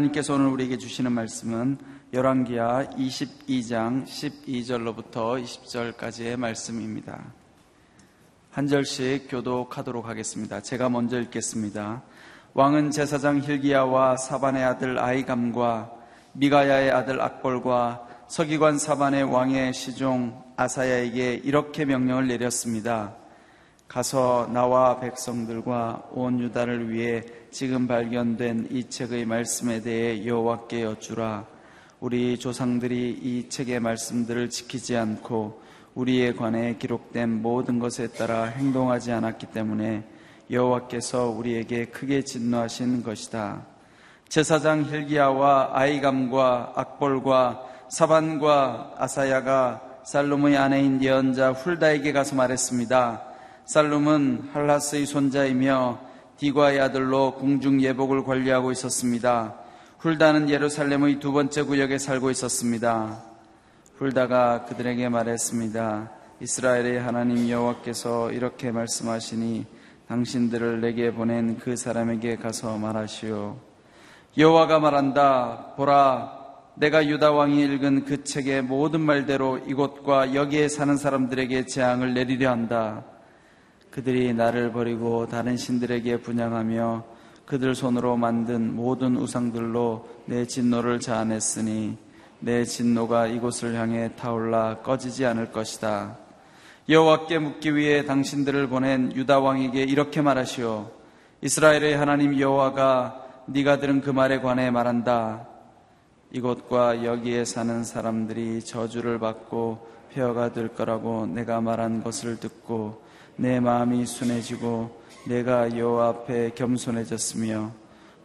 하나님께서 오늘 우리에게 주시는 말씀은 열왕기하 22장 12절로부터 20절까지의 말씀입니다. 한 절씩 교독하도록 하겠습니다. 제가 먼저 읽겠습니다. 왕은 제사장 힐기야와 사반의 아들 아이감과 미가야의 아들 악벌과 서기관 사반의 왕의 시종 아사야에게 이렇게 명령을 내렸습니다. 가서 나와 백성들과 온 유다를 위해 지금 발견된 이 책의 말씀에 대해 여호와께 여쭈라. 우리 조상들이 이 책의 말씀들을 지키지 않고 우리에 관해 기록된 모든 것에 따라 행동하지 않았기 때문에 여호와께서 우리에게 크게 진노하신 것이다. 제사장 힐기야와 아이감과 악볼과 사반과 아사야가 살룸의 아내인 예언자 훌다에게 가서 말했습니다. 살룸은 할라스의 손자이며 디과의 아들로 궁중 예복을 관리하고 있었습니다. 훌다는 예루살렘의 두 번째 구역에 살고 있었습니다. 훌다가 그들에게 말했습니다. 이스라엘의 하나님 여호와께서 이렇게 말씀하시니 당신들을 내게 보낸 그 사람에게 가서 말하시오. 여호와가 말한다. 보라, 내가 유다 왕이 읽은 그 책의 모든 말대로 이곳과 여기에 사는 사람들에게 재앙을 내리려 한다. 그들이 나를 버리고 다른 신들에게 분양하며 그들 손으로 만든 모든 우상들로 내 진노를 자아냈으니 내 진노가 이곳을 향해 타올라 꺼지지 않을 것이다. 여호와께 묻기 위해 당신들을 보낸 유다 왕에게 이렇게 말하시오. 이스라엘의 하나님 여호와가 네가 들은 그 말에 관해 말한다. 이곳과 여기에 사는 사람들이 저주를 받고 폐허가 될 거라고 내가 말한 것을 듣고 내 마음이 순해지고 내가 여호와 앞에 겸손해졌으며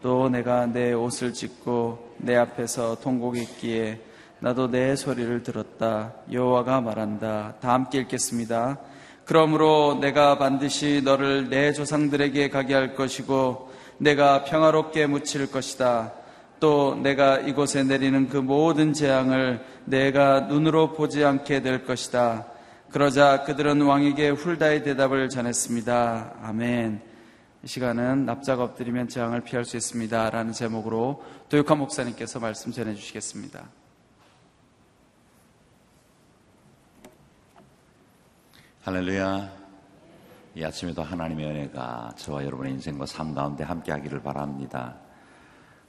또 내가 내 옷을 찢고 내 앞에서 통곡했기에 나도 내 소리를 들었다. 여호와가 말한다. 다 함께 읽겠습니다. 그러므로 내가 반드시 너를 내 조상들에게 가게 할 것이고 내가 평화롭게 묻힐 것이다. 또 내가 이곳에 내리는 그 모든 재앙을 내가 눈으로 보지 않게 될 것이다. 그러자 그들은 왕에게 훌다의 대답을 전했습니다. 아멘. 이 시간은 납작 엎드리면 재앙을 피할 수 있습니다. 라는 제목으로 도육한 목사님께서 말씀 전해주시겠습니다. 할렐루야. 이 아침에도 하나님의 은혜가 저와 여러분의 인생과 삶 가운데 함께 하기를 바랍니다.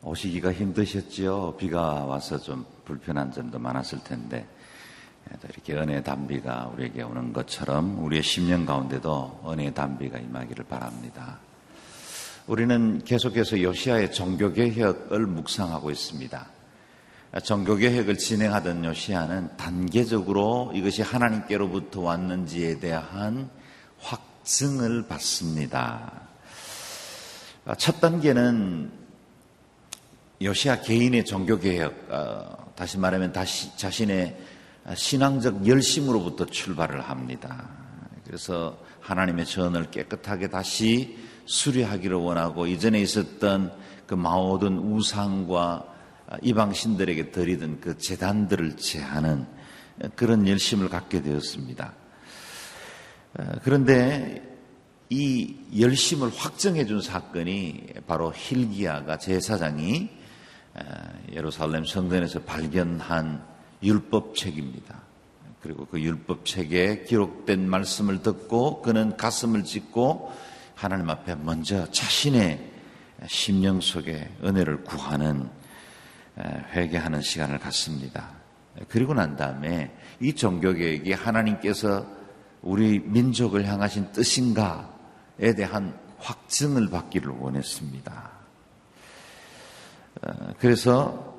오시기가 힘드셨지요? 비가 와서 좀 불편한 점도 많았을 텐데, 이렇게 은혜의 단비가 우리에게 오는 것처럼 우리의 심령 가운데도 은혜의 단비가 임하기를 바랍니다. 우리는 계속해서 요시아의 종교개혁을 묵상하고 있습니다. 종교개혁을 진행하던 요시아는 단계적으로 이것이 하나님께로부터 왔는지에 대한 확증을 받습니다. 첫 단계는 요시아 개인의 종교개혁, 어, 다시 말하면 다시 자신의 신앙적 열심으로부터 출발을 합니다. 그래서 하나님의 전을 깨끗하게 다시 수리하기를 원하고 이전에 있었던 그 모든 우상과 이방 신들에게 드리던 그 재단들을 제하는 그런 열심을 갖게 되었습니다. 그런데 이 열심을 확정해 준 사건이 바로 힐기야가 제사장이 예루살렘 성전에서 발견한 율법책입니다. 그리고 그 율법책에 기록된 말씀을 듣고 그는 가슴을 찢고 하나님 앞에 먼저 자신의 심령 속에 은혜를 구하는 회개하는 시간을 갖습니다. 그리고 난 다음에 이 종교 개혁이 하나님께서 우리 민족을 향하신 뜻인가에 대한 확증을 받기를 원했습니다. 어, 그래서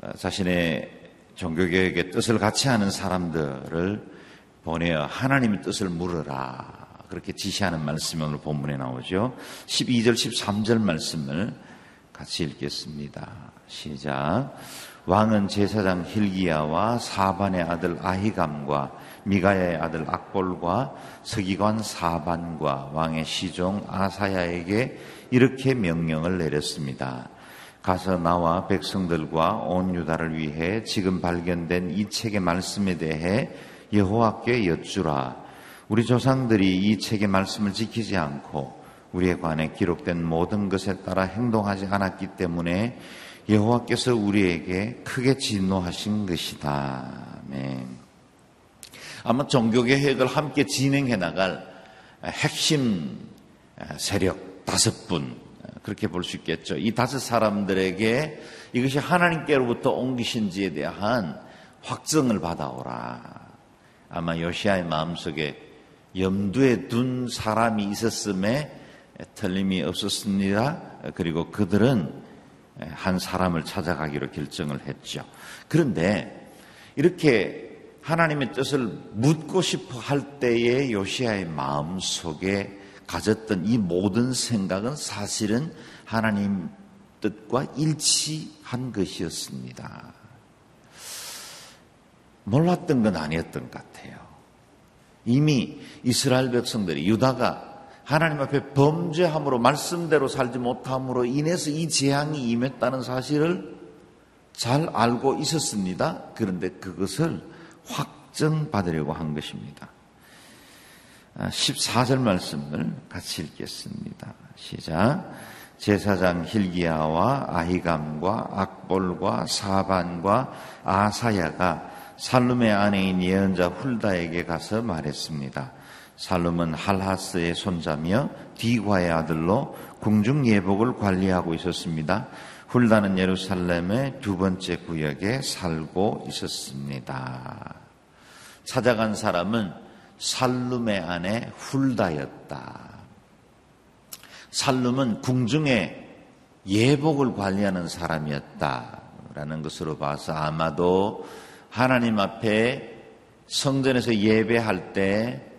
어, 자신의 종교개혁의 뜻을 같이 하는 사람들을 보내어 하나님의 뜻을 물으라. 그렇게 지시하는 말씀이 오늘 본문에 나오죠. 12절, 13절 말씀을 같이 읽겠습니다. 시작. 왕은 제사장 힐기야와 사반의 아들 아히감과 미가야의 아들 악볼과 서기관 사반과 왕의 시종 아사야에게 이렇게 명령을 내렸습니다. 가서 나와 백성들과 온 유다를 위해 지금 발견된 이 책의 말씀에 대해 여호와께 여쭈라. 우리 조상들이 이 책의 말씀을 지키지 않고 우리에 관해 기록된 모든 것에 따라 행동하지 않았기 때문에 여호와께서 우리에게 크게 진노하신 것이다. 네. 아마 종교개혁을 함께 진행해 나갈 핵심 세력 다섯 분 그렇게 볼 수 있겠죠. 이 다섯 사람들에게 이것이 하나님께로부터 옮기신지에 대한 확증을 받아오라. 아마 요시아의 마음속에 염두에 둔 사람이 있었음에 틀림이 없었습니다. 그리고 그들은 한 사람을 찾아가기로 결정을 했죠. 그런데 이렇게 하나님의 뜻을 묻고 싶어 할 때의 요시아의 마음 속에 가졌던 이 모든 생각은 사실은 하나님 뜻과 일치한 것이었습니다. 몰랐던 건 아니었던 것 같아요. 이미 이스라엘 백성들이 유다가 하나님 앞에 범죄함으로 말씀대로 살지 못함으로 인해서 이 재앙이 임했다는 사실을 잘 알고 있었습니다. 그런데 그것을 확정받으려고 한 것입니다. 14절 아, 말씀을 같이 읽겠습니다. 시작. 제사장 힐기야와 아히감과 악볼과 사반과 아사야가 살룸의 아내인 예언자 훌다에게 가서 말했습니다. 살룸은 할하스의 손자며 디과의 아들로 궁중 예복을 관리하고 있었습니다. 훌다는 예루살렘의 두 번째 구역에 살고 있었습니다. 찾아간 사람은 살룸의 아내 훌다였다. 살룸은 궁중의 예복을 관리하는 사람이었다라는 것으로 봐서 아마도 하나님 앞에 성전에서 예배할 때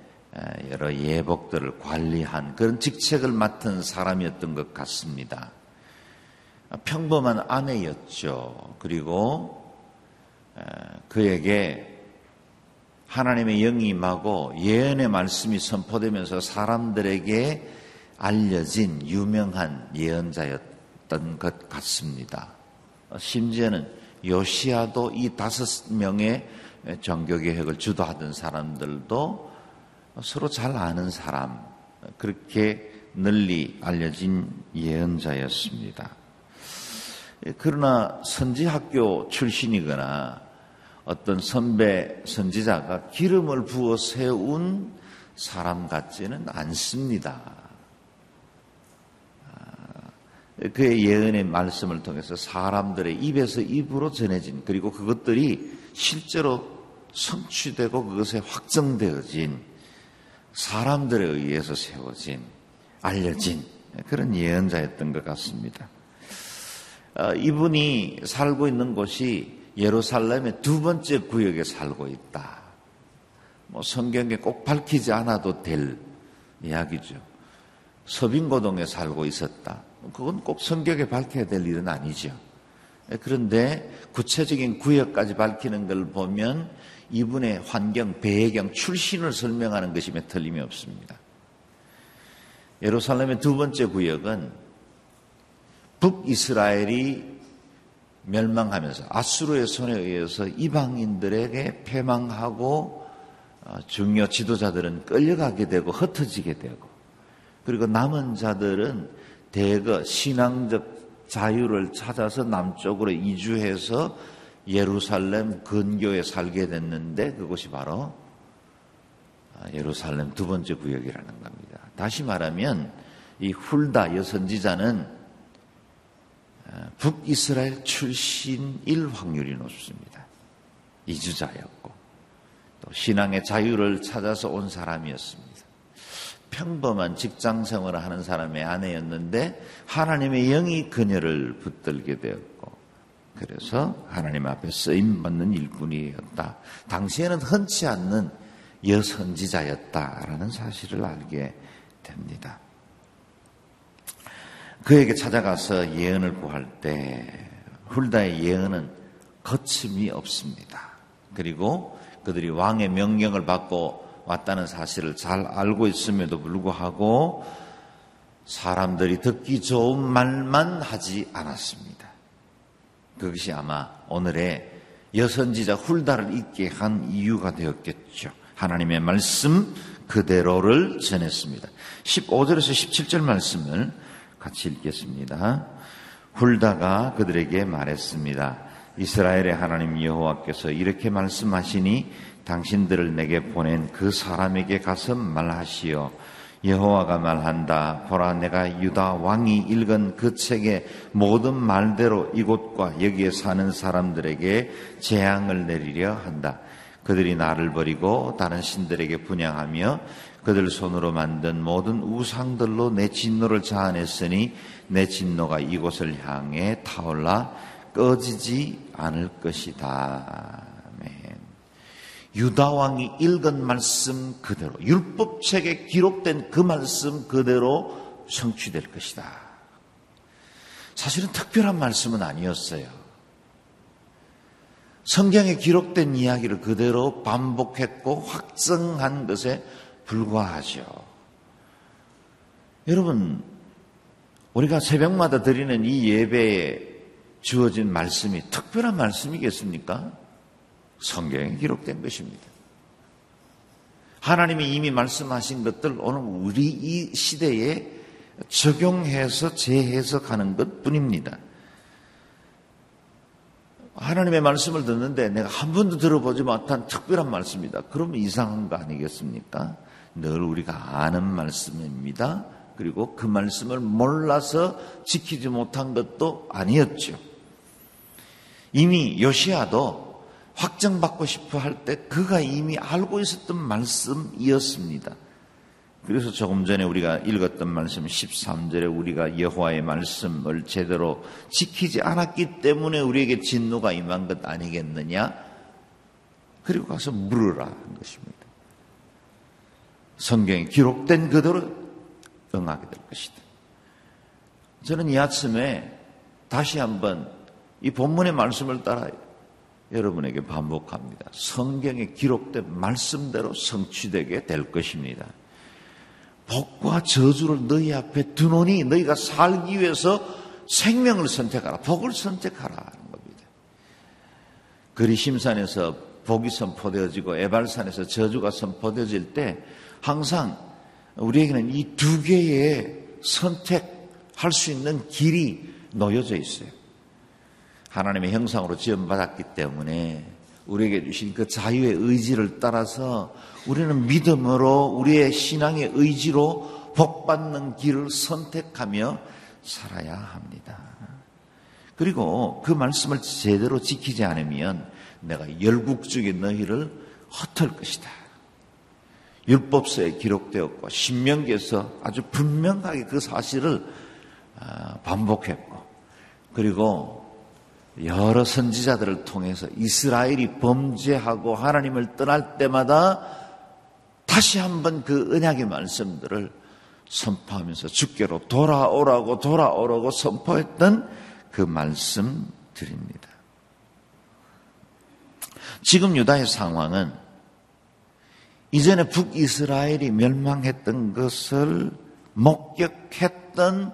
여러 예복들을 관리한 그런 직책을 맡은 사람이었던 것 같습니다. 평범한 아내였죠. 그리고 그에게 하나님의 영이 임하고 예언의 말씀이 선포되면서 사람들에게 알려진 유명한 예언자였던 것 같습니다. 심지어는 요시아도 이 다섯 명의 종교개혁을 주도하던 사람들도 서로 잘 아는 사람, 그렇게 널리 알려진 예언자였습니다. 그러나 선지학교 출신이거나 어떤 선배 선지자가 기름을 부어 세운 사람 같지는 않습니다. 그의 예언의 말씀을 통해서 사람들의 입에서 입으로 전해진 그리고 그것들이 실제로 성취되고 그것에 확정되어진 사람들에 의해서 세워진 알려진 그런 예언자였던 것 같습니다. 어, 이분이 살고 있는 곳이 예루살렘의 두 번째 구역에 살고 있다. 뭐 성경에 꼭 밝히지 않아도 될 이야기죠. 서빙고동에 살고 있었다. 그건 꼭 성경에 밝혀야 될 일은 아니죠. 그런데 구체적인 구역까지 밝히는 걸 보면 이분의 환경, 배경, 출신을 설명하는 것임에 틀림이 없습니다. 예루살렘의 두 번째 구역은 북이스라엘이 멸망하면서 아수르의 손에 의해서 이방인들에게 패망하고 어, 중요 지도자들은 끌려가게 되고 흩어지게 되고 그리고 남은 자들은 대거 신앙적 자유를 찾아서 남쪽으로 이주해서 예루살렘 근교에 살게 됐는데 그것이 바로 아, 예루살렘 두 번째 구역이라는 겁니다. 다시 말하면 이 훌다 여선지자는 아, 북이스라엘 출신일 확률이 높습니다. 이주자였고 또 신앙의 자유를 찾아서 온 사람이었습니다. 평범한 직장 생활을 하는 사람의 아내였는데 하나님의 영이 그녀를 붙들게 되었고 그래서 하나님 앞에 쓰임 받는 일꾼이었다. 당시에는 흔치 않는 여선지자였다라는 사실을 알게 됩니다. 그에게 찾아가서 예언을 구할 때 훌다의 예언은 거침이 없습니다. 그리고 그들이 왕의 명령을 받고 왔다는 사실을 잘 알고 있음에도 불구하고 사람들이 듣기 좋은 말만 하지 않았습니다. 그것이 아마 오늘의 여선지자 훌다를 있게 한 이유가 되었겠죠. 하나님의 말씀 그대로를 전했습니다. 15절에서 17절 말씀을 같이 읽겠습니다. 훌다가 그들에게 말했습니다. 이스라엘의 하나님 여호와께서 이렇게 말씀하시니 당신들을 내게 보낸 그 사람에게 가서 말하시오. 여호와가 말한다. 보라, 내가 유다 왕이 읽은 그 책의 모든 말대로 이곳과 여기에 사는 사람들에게 재앙을 내리려 한다. 그들이 나를 버리고 다른 신들에게 분양하며 그들 손으로 만든 모든 우상들로 내 진노를 자아냈으니 내 진노가 이곳을 향해 타올라 꺼지지 않을 것이다. 유다 왕이 읽은 말씀 그대로 율법책에 기록된 그 말씀 그대로 성취될 것이다. 사실은 특별한 말씀은 아니었어요. 성경에 기록된 이야기를 그대로 반복했고 확증한 것에 불과하죠. 여러분, 우리가 새벽마다 드리는 이 예배에 주어진 말씀이 특별한 말씀이겠습니까? 성경에 기록된 것입니다. 하나님이 이미 말씀하신 것들 오늘 우리 이 시대에 적용해서 재해석하는 것 뿐입니다. 하나님의 말씀을 듣는데 내가 한 번도 들어보지 못한 특별한 말씀이다. 그러면 이상한 거 아니겠습니까? 늘 우리가 아는 말씀입니다. 그리고 그 말씀을 몰라서 지키지 못한 것도 아니었죠. 이미 요시아도 확정받고 싶어 할 때 그가 이미 알고 있었던 말씀이었습니다. 그래서 조금 전에 우리가 읽었던 말씀 13절에 우리가 여호와의 말씀을 제대로 지키지 않았기 때문에 우리에게 진노가 임한 것 아니겠느냐? 그리고 가서 물으라 한 것입니다. 성경에 기록된 그대로 응하게 될 것이다. 저는 이 아침에 다시 한번 이 본문의 말씀을 따라 여러분에게 반복합니다. 성경에 기록된 말씀대로 성취되게 될 것입니다. 복과 저주를 너희 앞에 두노니 너희가 살기 위해서 생명을 선택하라. 복을 선택하라 하는 겁니다. 그리심산에서 복이 선포되어지고 에발산에서 저주가 선포되어질 때 항상 우리에게는 이 두 개의 선택할 수 있는 길이 놓여져 있어요. 하나님의 형상으로 지원받았기 때문에 우리에게 주신 그 자유의 의지를 따라서 우리는 믿음으로 우리의 신앙의 의지로 복받는 길을 선택하며 살아야 합니다. 그리고 그 말씀을 제대로 지키지 않으면 내가 열국 중에 너희를 헛을 것이다. 율법서에 기록되었고 신명기에서 아주 분명하게 그 사실을 아, 반복했고 그리고 여러 선지자들을 통해서 이스라엘이 범죄하고 하나님을 떠날 때마다 다시 한번 그 언약의 말씀들을 선포하면서 주께로 돌아오라고 돌아오라고 선포했던 그 말씀드립니다. 지금 유다의 상황은 이전에 북이스라엘이 멸망했던 것을 목격했던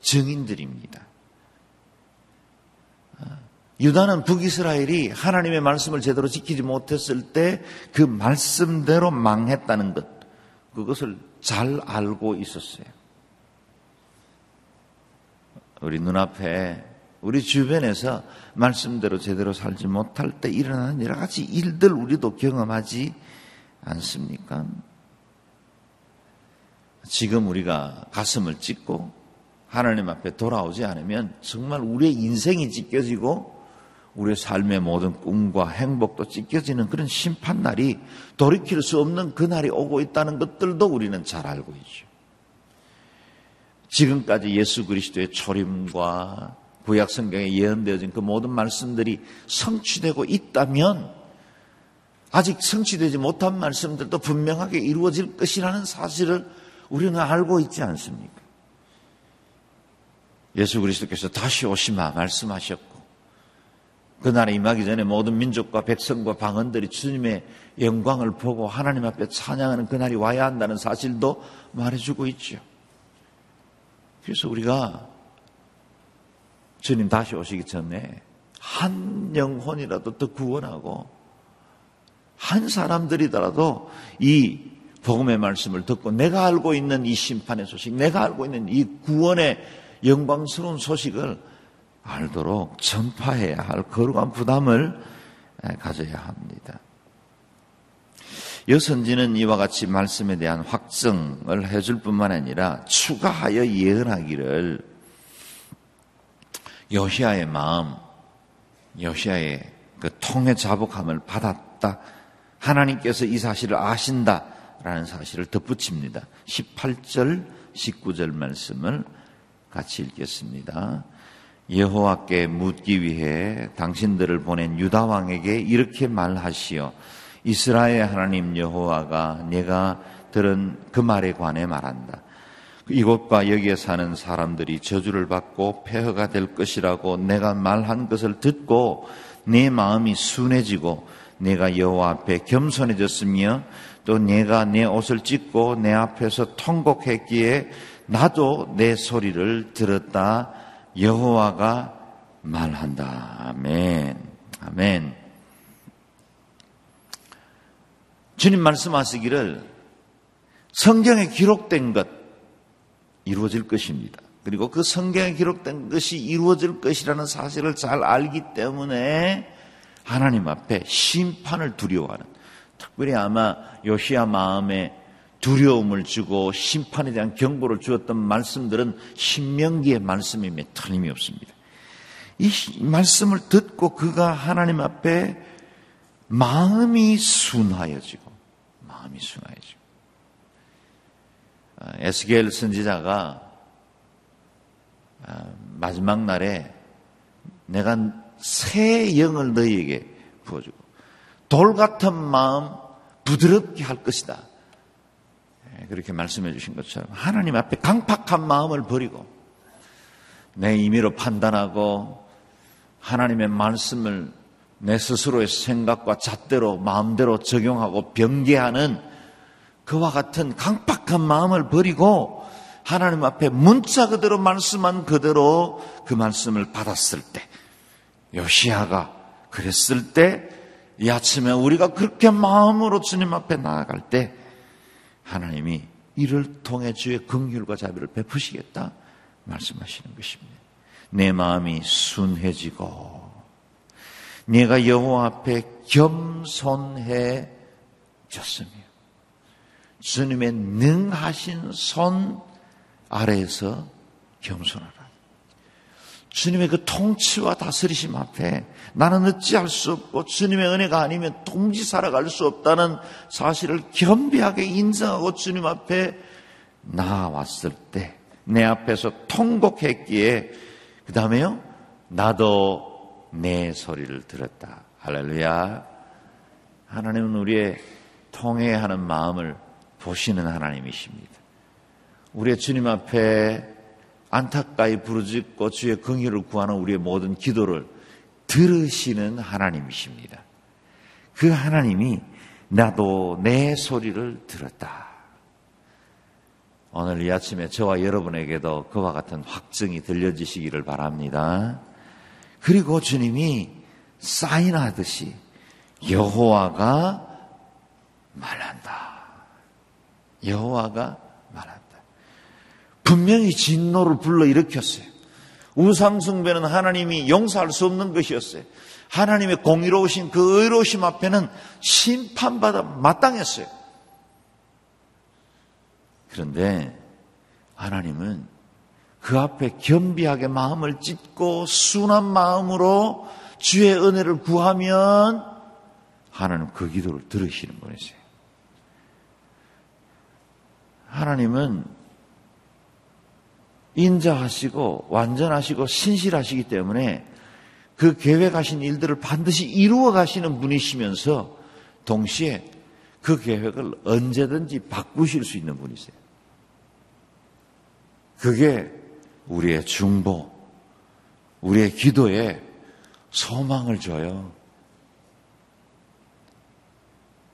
증인들입니다. 유다는 북이스라엘이 하나님의 말씀을 제대로 지키지 못했을 때 그 말씀대로 망했다는 것, 그것을 잘 알고 있었어요. 우리 눈앞에, 우리 주변에서 말씀대로 제대로 살지 못할 때 일어나는 여러 가지 일들 우리도 경험하지 않습니까? 지금 우리가 가슴을 찢고 하나님 앞에 돌아오지 않으면 정말 우리의 인생이 찢겨지고 우리의 삶의 모든 꿈과 행복도 찢겨지는 그런 심판날이 돌이킬 수 없는 그날이 오고 있다는 것들도 우리는 잘 알고 있죠. 지금까지 예수 그리스도의 초림과 구약 성경에 예언되어진 그 모든 말씀들이 성취되고 있다면 아직 성취되지 못한 말씀들도 분명하게 이루어질 것이라는 사실을 우리는 알고 있지 않습니까? 예수 그리스도께서 다시 오시마 말씀하셨고 그날에 임하기 전에 모든 민족과 백성과 방언들이 주님의 영광을 보고 하나님 앞에 찬양하는 그날이 와야 한다는 사실도 말해주고 있죠. 그래서 우리가 주님 다시 오시기 전에 한 영혼이라도 더 구원하고 한 사람들이더라도 이 복음의 말씀을 듣고 내가 알고 있는 이 심판의 소식, 내가 알고 있는 이 구원의 영광스러운 소식을 알도록 전파해야 할 거룩한 부담을 가져야 합니다. 여선지는 이와 같이 말씀에 대한 확증을 해줄 뿐만 아니라 추가하여 예언하기를 여시아의 마음, 여시아의 그 통의 자복함을 받았다. 하나님께서 이 사실을 아신다라는 사실을 덧붙입니다. 18절, 19절 말씀을 같이 읽겠습니다. 여호와께 묻기 위해 당신들을 보낸 유다 왕에게 이렇게 말하시오. 이스라엘 하나님 여호와가 내가 들은 그 말에 관해 말한다. 이곳과 여기에 사는 사람들이 저주를 받고 폐허가 될 것이라고 내가 말한 것을 듣고 내 마음이 순해지고 내가 여호와 앞에 겸손해졌으며 또 내가 내 옷을 찢고 내 앞에서 통곡했기에 나도 내 소리를 들었다 여호와가 말한다. 아멘. 아멘. 주님 말씀하시기를 성경에 기록된 것 이루어질 것입니다. 그리고 그 성경에 기록된 것이 이루어질 것이라는 사실을 잘 알기 때문에 하나님 앞에 심판을 두려워하는 특별히 아마 요시아 마음에 두려움을 주고 심판에 대한 경고를 주었던 말씀들은 신명기의 말씀임에 틀림이 없습니다. 이 말씀을 듣고 그가 하나님 앞에 마음이 순하여지고 마음이 순하여지고 아, 에스겔 선지자가 아, 마지막 날에 내가 새 영을 너희에게 부어주고 돌 같은 마음 부드럽게 할 것이다. 예, 그렇게 말씀해 주신 것처럼 하나님 앞에 강팍한 마음을 버리고 내 임의로 판단하고 하나님의 말씀을 내 스스로의 생각과 잣대로 마음대로 적용하고 변개하는 그와 같은 강팍한 마음을 버리고 하나님 앞에 문자 그대로 말씀한 그대로 그 말씀을 받았을 때 요시아가 그랬을 때 이 아침에 우리가 그렇게 마음으로 주님 앞에 나아갈 때 하나님이 이를 통해 주의 긍휼과 자비를 베푸시겠다 말씀하시는 것입니다. 내 마음이 순해지고 내가 여호와 앞에 겸손해졌으며 주님의 능하신 손 아래에서 겸손하라. 주님의 그 통치와 다스리심 앞에 나는 어찌할 수 없고 주님의 은혜가 아니면 동지 살아갈 수 없다는 사실을 겸비하게 인정하고 주님 앞에 나왔을 때 내 앞에서 통곡했기에 그 다음에요 나도 내 소리를 들었다. 할렐루야. 하나님은 우리의 통해하는 마음을 보시는 하나님이십니다. 우리의 주님 앞에 안타까이 부르짖고 주의 긍휼을 구하는 우리의 모든 기도를 들으시는 하나님이십니다. 그 하나님이 나도 내 소리를 들었다. 오늘 이 아침에 저와 여러분에게도 그와 같은 확증이 들려지시기를 바랍니다. 그리고 주님이 사인하듯이 여호와가 말한다. 여호와가 분명히 진노를 불러 일으켰어요. 우상숭배는 하나님이 용서할 수 없는 것이었어요. 하나님의 공의로우신 그 의로우심 앞에는 심판받아 마땅했어요. 그런데 하나님은 그 앞에 겸비하게 마음을 찢고 순한 마음으로 주의 은혜를 구하면 하나님 그 기도를 들으시는 분이세요. 하나님은 인자하시고 완전하시고 신실하시기 때문에 그 계획하신 일들을 반드시 이루어 가시는 분이시면서 동시에 그 계획을 언제든지 바꾸실 수 있는 분이세요. 그게 우리의 중보, 우리의 기도에 소망을 줘요.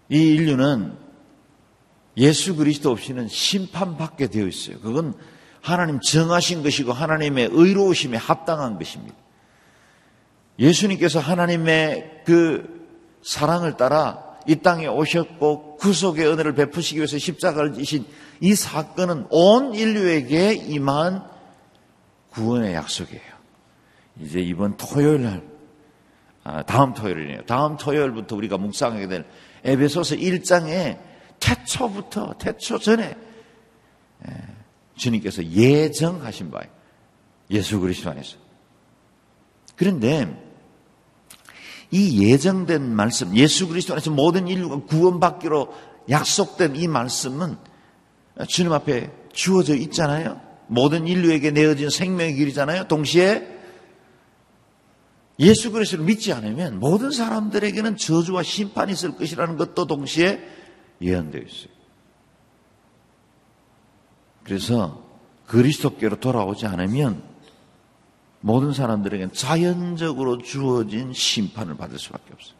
이 인류는 예수 그리스도 없이는 심판받게 되어 있어요. 그건 하나님 정하신 것이고 하나님의 의로우심에 합당한 것입니다. 예수님께서 하나님의 그 사랑을 따라 이 땅에 오셨고 구속의 은혜를 베푸시기 위해서 십자가를 지신 이 사건은 온 인류에게 임한 구원의 약속이에요. 이제 이번 토요일 날, 아, 다음 토요일이네요. 다음 토요일부터 우리가 묵상하게 될 에베소서 1장에 태초부터, 태초 전에 예, 주님께서 예정하신 바예요. 예수 그리스도 안에서. 그런데 이 예정된 말씀, 예수 그리스도 안에서 모든 인류가 구원받기로 약속된 이 말씀은 주님 앞에 주어져 있잖아요. 모든 인류에게 내어진 생명의 길이잖아요. 동시에 예수 그리스도를 믿지 않으면 모든 사람들에게는 저주와 심판이 있을 것이라는 것도 동시에 예언되어 있어요. 그래서 그리스도께로 돌아오지 않으면 모든 사람들에게는 자연적으로 주어진 심판을 받을 수밖에 없어요.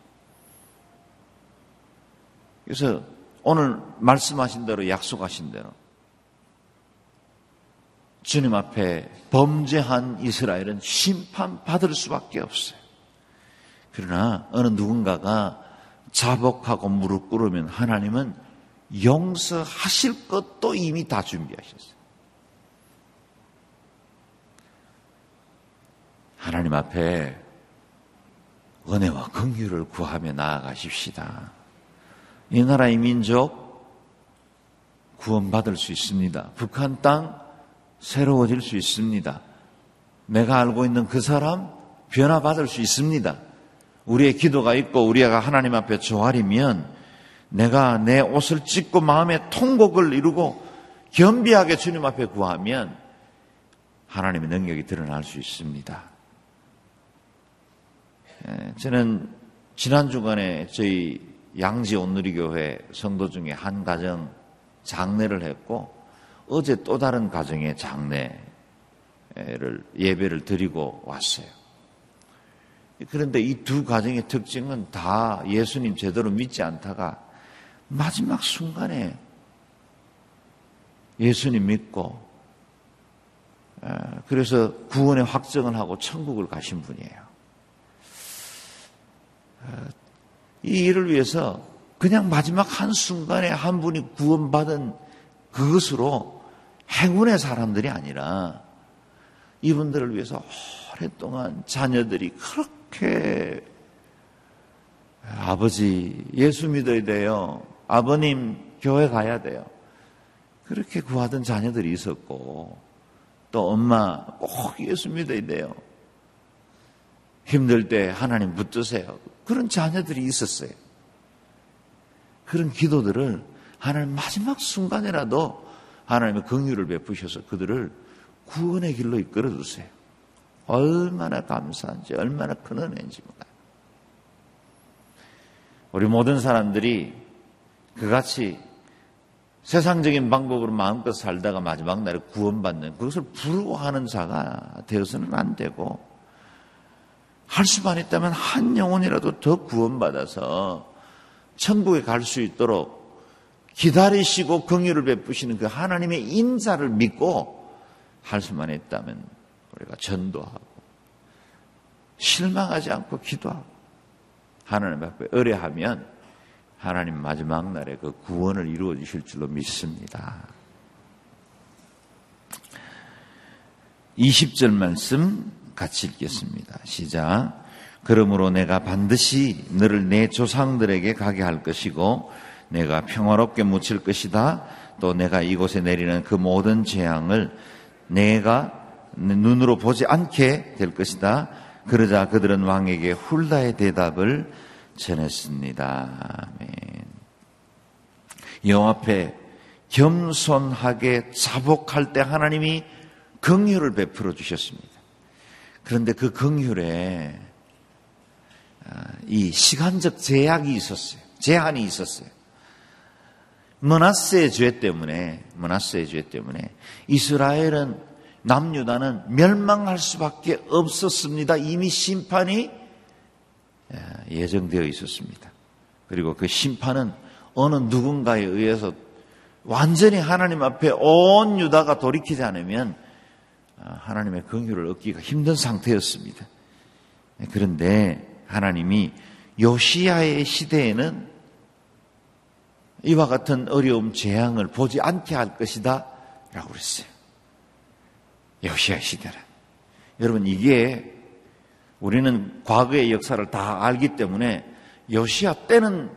그래서 오늘 말씀하신 대로 약속하신 대로 주님 앞에 범죄한 이스라엘은 심판받을 수밖에 없어요. 그러나 어느 누군가가 자복하고 무릎 꿇으면 하나님은 용서하실 것도 이미 다 준비하셨어요. 하나님 앞에 은혜와 긍휼을 구하며 나아가십시다. 이 나라의 민족 구원받을 수 있습니다. 북한 땅 새로워질 수 있습니다. 내가 알고 있는 그 사람 변화받을 수 있습니다. 우리의 기도가 있고 우리가 하나님 앞에 조아리면 내가 내 옷을 찢고 마음의 통곡을 이루고 겸비하게 주님 앞에 구하면 하나님의 능력이 드러날 수 있습니다. 예, 저는 지난 주간에 저희 양지 온누리교회 성도 중에 한 가정 장례를 했고 어제 또 다른 가정의 장례를 예배를 드리고 왔어요. 그런데 이 두 가정의 특징은 다 예수님 제대로 믿지 않다가 마지막 순간에 예수님 믿고 그래서 구원의 확정을 하고 천국을 가신 분이에요. 이 일을 위해서 그냥 마지막 한 순간에 한 분이 구원받은 그것으로 행운의 사람들이 아니라 이분들을 위해서 오랫동안 자녀들이 그렇게 아버지 예수 믿어야 돼요. 아버님 교회 가야 돼요. 그렇게 구하던 자녀들이 있었고 또 엄마 꼭 예수 믿어야 돼요. 힘들 때 하나님 붙드세요. 그런 자녀들이 있었어요. 그런 기도들을 하나님 마지막 순간이라도 하나님의 긍휼을 베푸셔서 그들을 구원의 길로 이끌어 주세요. 얼마나 감사한지 얼마나 큰 은혜인지 몰라요. 우리 모든 사람들이 그같이 세상적인 방법으로 마음껏 살다가 마지막 날에 구원받는 그것을 부러워하는 자가 되어서는 안 되고 할 수만 있다면 한 영혼이라도 더 구원받아서 천국에 갈 수 있도록 기다리시고 긍휼을 베푸시는 그 하나님의 인자를 믿고 할 수만 있다면 우리가 전도하고 실망하지 않고 기도하고 하나님 앞에 의뢰하면 하나님 마지막 날에 그 구원을 이루어 주실 줄로 믿습니다. 20절 말씀 같이 읽겠습니다. 시작. 그러므로 내가 반드시 너를 내 조상들에게 가게 할 것이고 내가 평화롭게 묻힐 것이다. 또 내가 이곳에 내리는 그 모든 재앙을 내가 눈으로 보지 않게 될 것이다. 그러자 그들은 왕에게 훌다의 대답을 전했습니다. 아멘. 여호 앞에 겸손하게 자복할 때 하나님이 긍휼을 베풀어 주셨습니다. 그런데 그 긍휼에 아, 이 시간적 제약이 있었어요. 제한이 있었어요. 머나스의 죄 때문에 머나스의 죄 때문에 이스라엘은 남유다는 멸망할 수밖에 없었습니다. 이미 심판이 예, 예정되어 있었습니다. 그리고 그 심판은 어느 누군가에 의해서 완전히 하나님 앞에 온 유다가 돌이키지 않으면 아, 하나님의 긍휼을 얻기가 힘든 상태였습니다. 그런데 하나님이 요시야의 시대에는 이와 같은 어려움, 재앙을 보지 않게 할 것이다. 라고 그랬어요. 여시아 시대는. 여러분, 이게 우리는 과거의 역사를 다 알기 때문에 여시아 때는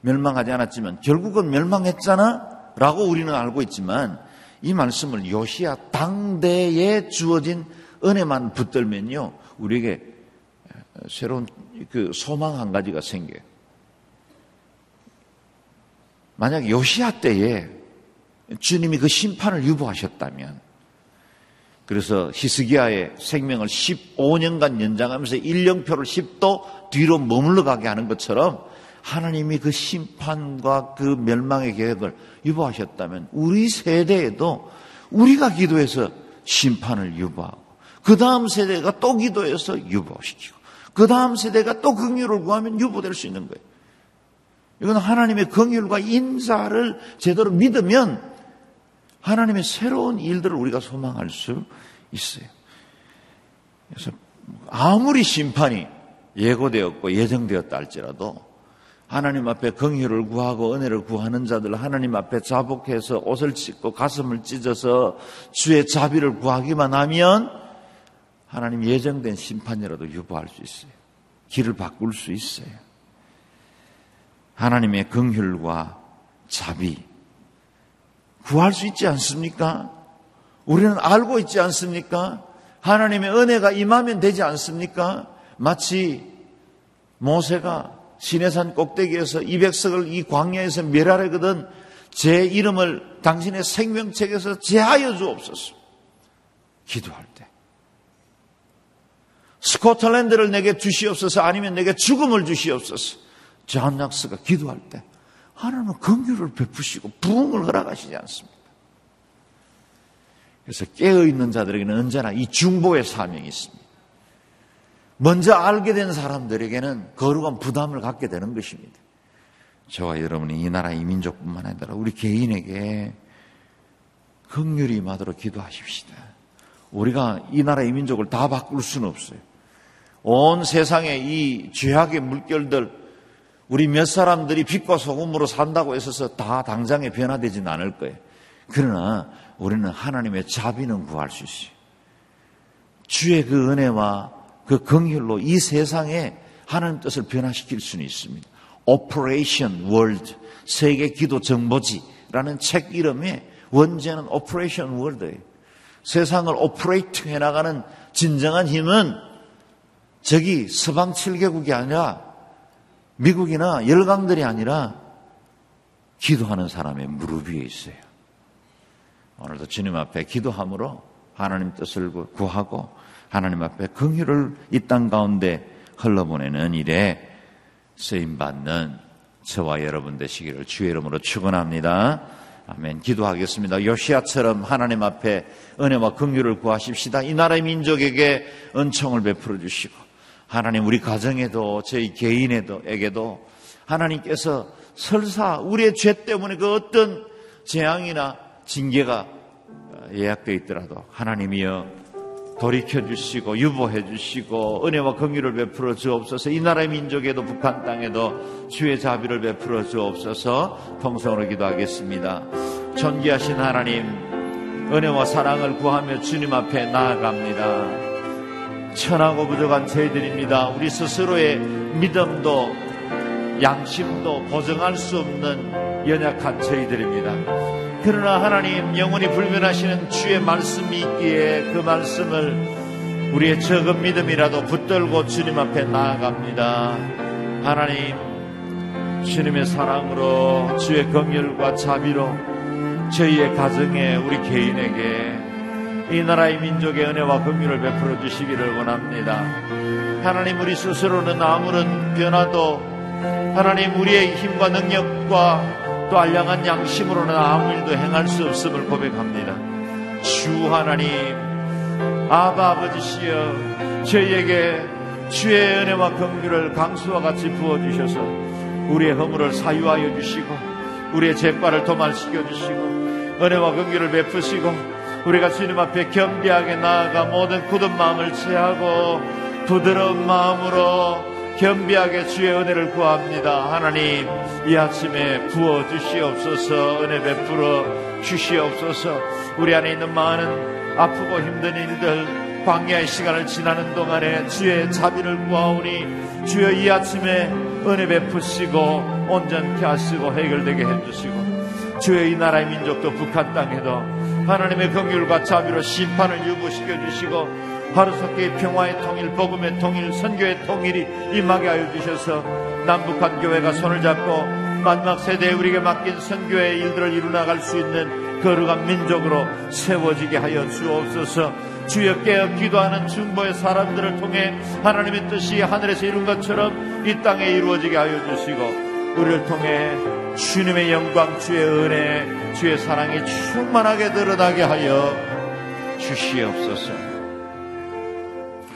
멸망하지 않았지만 결국은 멸망했잖아? 라고 우리는 알고 있지만 이 말씀을 요시아 당대에 주어진 은혜만 붙들면요. 우리에게 새로운 그 소망 한 가지가 생겨요. 만약 요시아 때에 주님이 그 심판을 유보하셨다면 그래서 히스기야의 생명을 15년간 연장하면서 1년표를 10도 뒤로 머물러 가게 하는 것처럼 하나님이 그 심판과 그 멸망의 계획을 유보하셨다면 우리 세대에도 우리가 기도해서 심판을 유보하고 그 다음 세대가 또 기도해서 유보시키고 그 다음 세대가 또 긍휼을 구하면 유보될 수 있는 거예요. 이건 하나님의 긍휼과 인사를 제대로 믿으면 하나님의 새로운 일들을 우리가 소망할 수 있어요. 그래서 아무리 심판이 예고되었고 예정되었다 할지라도 하나님 앞에 긍휼을 구하고 은혜를 구하는 자들 하나님 앞에 자복해서 옷을 찢고 가슴을 찢어서 주의 자비를 구하기만 하면 하나님 예정된 심판이라도 유보할 수 있어요. 길을 바꿀 수 있어요. 하나님의 긍휼과 자비 구할 수 있지 않습니까? 우리는 알고 있지 않습니까? 하나님의 은혜가 임하면 되지 않습니까? 마치 모세가 시내산 꼭대기에서 이 백석을 이 광야에서 멸하려거든 제 이름을 당신의 생명책에서 제하여 주옵소서. 기도할 때. 스코틀랜드를 내게 주시옵소서 아니면 내게 죽음을 주시옵소서. 존 낙스가 기도할 때 하나님은 긍휼을 베푸시고 부흥을 허락하시지 않습니까. 그래서 깨어 있는 자들에게는 언제나 이 중보의 사명이 있습니다. 먼저 알게 된 사람들에게는 거룩한 부담을 갖게 되는 것입니다. 저와 여러분이 이 나라 이 민족뿐만 아니라 우리 개인에게 긍휼이 임하도록 기도하십시다. 우리가 이 나라 이 민족을 다 바꿀 수는 없어요. 온 세상에 이 죄악의 물결들 우리 몇 사람들이 빛과 소금으로 산다고 해서 다 당장에 변화되지는 않을 거예요. 그러나 우리는 하나님의 자비는 구할 수 있어요. 주의 그 은혜와 그 긍휼로 이 세상에 하나님 뜻을 변화시킬 수는 있습니다. Operation World 세계 기도 정보지라는 책 이름에 원제는 Operation World예요. 세상을 오퍼레이트 해 나가는 진정한 힘은 저기 서방 7개국이 아니라 미국이나 열강들이 아니라 기도하는 사람의 무릎 위에 있어요. 오늘도 주님 앞에 기도함으로 하나님 뜻을 구하고 하나님 앞에 긍휼을 이 땅 가운데 흘러보내는 일에 쓰임 받는 저와 여러분 되시기를 주의 이름으로 축원합니다. 아멘. 기도하겠습니다. 요시아처럼 하나님 앞에 은혜와 긍휼을 구하십시다. 이 나라의 민족에게 은총을 베풀어 주시고 하나님 우리 가정에도 저희 개인에도에게도 하나님께서 설사 우리의 죄 때문에 그 어떤 재앙이나 징계가 예약되어 있더라도 하나님이여 돌이켜 주시고 유보해 주시고 은혜와 긍휼을 베풀어 주옵소서. 이 나라의 민족에도 북한 땅에도 주의 자비를 베풀어 주옵소서. 통성으로 기도하겠습니다. 존귀하신 하나님 은혜와 사랑을 구하며 주님 앞에 나아갑니다. 천하고 부족한 저희들입니다. 우리 스스로의 믿음도 양심도 보정할 수 없는 연약한 저희들입니다. 그러나 하나님 영원히 불변하시는 주의 말씀이 있기에 그 말씀을 우리의 적은 믿음이라도 붙들고 주님 앞에 나아갑니다. 하나님 주님의 사랑으로 주의 긍휼과 자비로 저희의 가정에 우리 개인에게 이 나라의 민족의 은혜와 긍휼을 베풀어 주시기를 원합니다. 하나님 우리 스스로는 아무런 변화도 하나님 우리의 힘과 능력과 또 알량한 양심으로는 아무 일도 행할 수 없음을 고백합니다. 주 하나님 아바 아버지시여 저희에게 주의 은혜와 긍휼을 강수와 같이 부어 주셔서 우리의 허물을 사유하여 주시고 우리의 죄과를 도말시켜 주시고 은혜와 긍휼을 베푸시고 우리가 주님 앞에 겸비하게 나아가 모든 굳은 마음을 취하고 부드러운 마음으로 겸비하게 주의 은혜를 구합니다. 하나님, 이 아침에 부어 주시옵소서, 은혜 베풀어 주시옵소서, 우리 안에 있는 많은 아프고 힘든 일들, 광야의 시간을 지나는 동안에 주의 자비를 구하오니 주여 이 아침에 은혜 베푸시고 온전케 하시고 해결되게 해주시고 주의 이 나라의 민족도 북한 땅에도 하나님의 긍휼과 자비로 심판을 유보시켜 주시고 하루속히 평화의 통일, 복음의 통일, 선교의 통일이 임하게 하여 주셔서 남북한 교회가 손을 잡고 마지막 세대에 우리에게 맡긴 선교의 일들을 이루나갈 수 있는 거룩한 민족으로 세워지게 하여 주옵소서. 주여 깨어 기도하는 중보의 사람들을 통해 하나님의 뜻이 하늘에서 이룬 것처럼 이 땅에 이루어지게 하여 주시고 우리를 통해 주님의 영광, 주의 은혜, 주의 사랑이 충만하게 드러나게 하여 주시옵소서.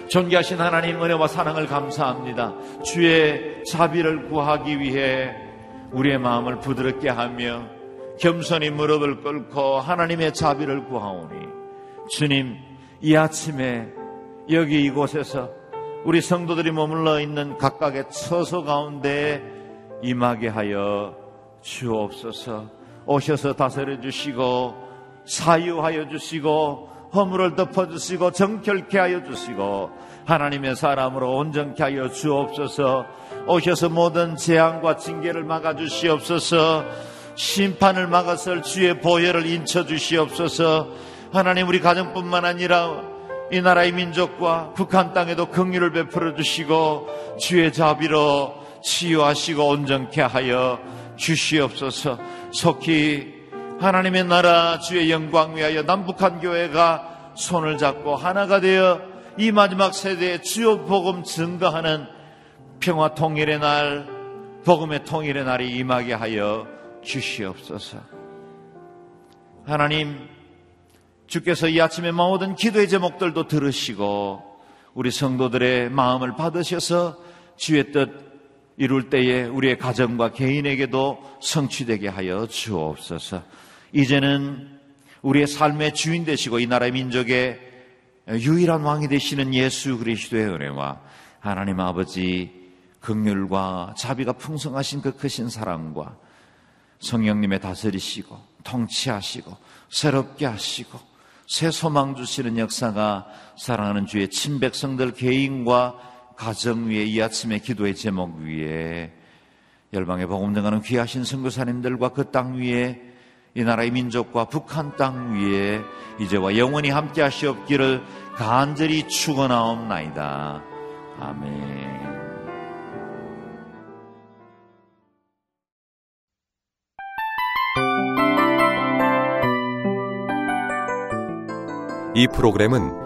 존귀하신 하나님 은혜와 사랑을 감사합니다. 주의 자비를 구하기 위해 우리의 마음을 부드럽게 하며 겸손히 무릎을 꿇고 하나님의 자비를 구하오니 주님 이 아침에 여기 이곳에서 우리 성도들이 머물러 있는 각각의 처소 가운데 임하게 하여 주옵소서. 오셔서 다스려 주시고 사유하여 주시고 허물을 덮어주시고 정결케 하여 주시고 하나님의 사람으로 온전케 하여 주옵소서. 오셔서 모든 재앙과 징계를 막아주시옵소서. 심판을 막아설 주의 보혈을 인쳐 주시옵소서. 하나님 우리 가정뿐만 아니라 이 나라의 민족과 북한 땅에도 긍휼을 베풀어 주시고 주의 자비로 치유하시고 온전케 하여 주시옵소서 속히 하나님의 나라 주의 영광 위하여 남북한 교회가 손을 잡고 하나가 되어 이 마지막 세대의 주요 복음 증거하는 평화 통일의 날, 복음의 통일의 날이 임하게 하여 주시옵소서. 하나님, 주께서 이 아침에 모든 기도의 제목들도 들으시고 우리 성도들의 마음을 받으셔서 주의 뜻 이룰 때에 우리의 가정과 개인에게도 성취되게 하여 주옵소서. 이제는 우리의 삶의 주인 되시고 이 나라의 민족의 유일한 왕이 되시는 예수 그리스도의 은혜와 하나님 아버지 극률과 자비가 풍성하신 그 크신 사랑과 성령님의 다스리시고 통치하시고 새롭게 하시고 새 소망 주시는 역사가 사랑하는 주의 친백성들 개인과 가정 위에 이 아침의 기도의 제목 위에 열방의 복음 등하는 귀하신 선교사님들과 그 땅 위에 이 나라의 민족과 북한 땅 위에 이제와 영원히 함께 하시옵기를 간절히 축원하옵나이다. 아멘. 이 프로그램은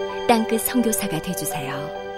땅끝 성교사가 되주세요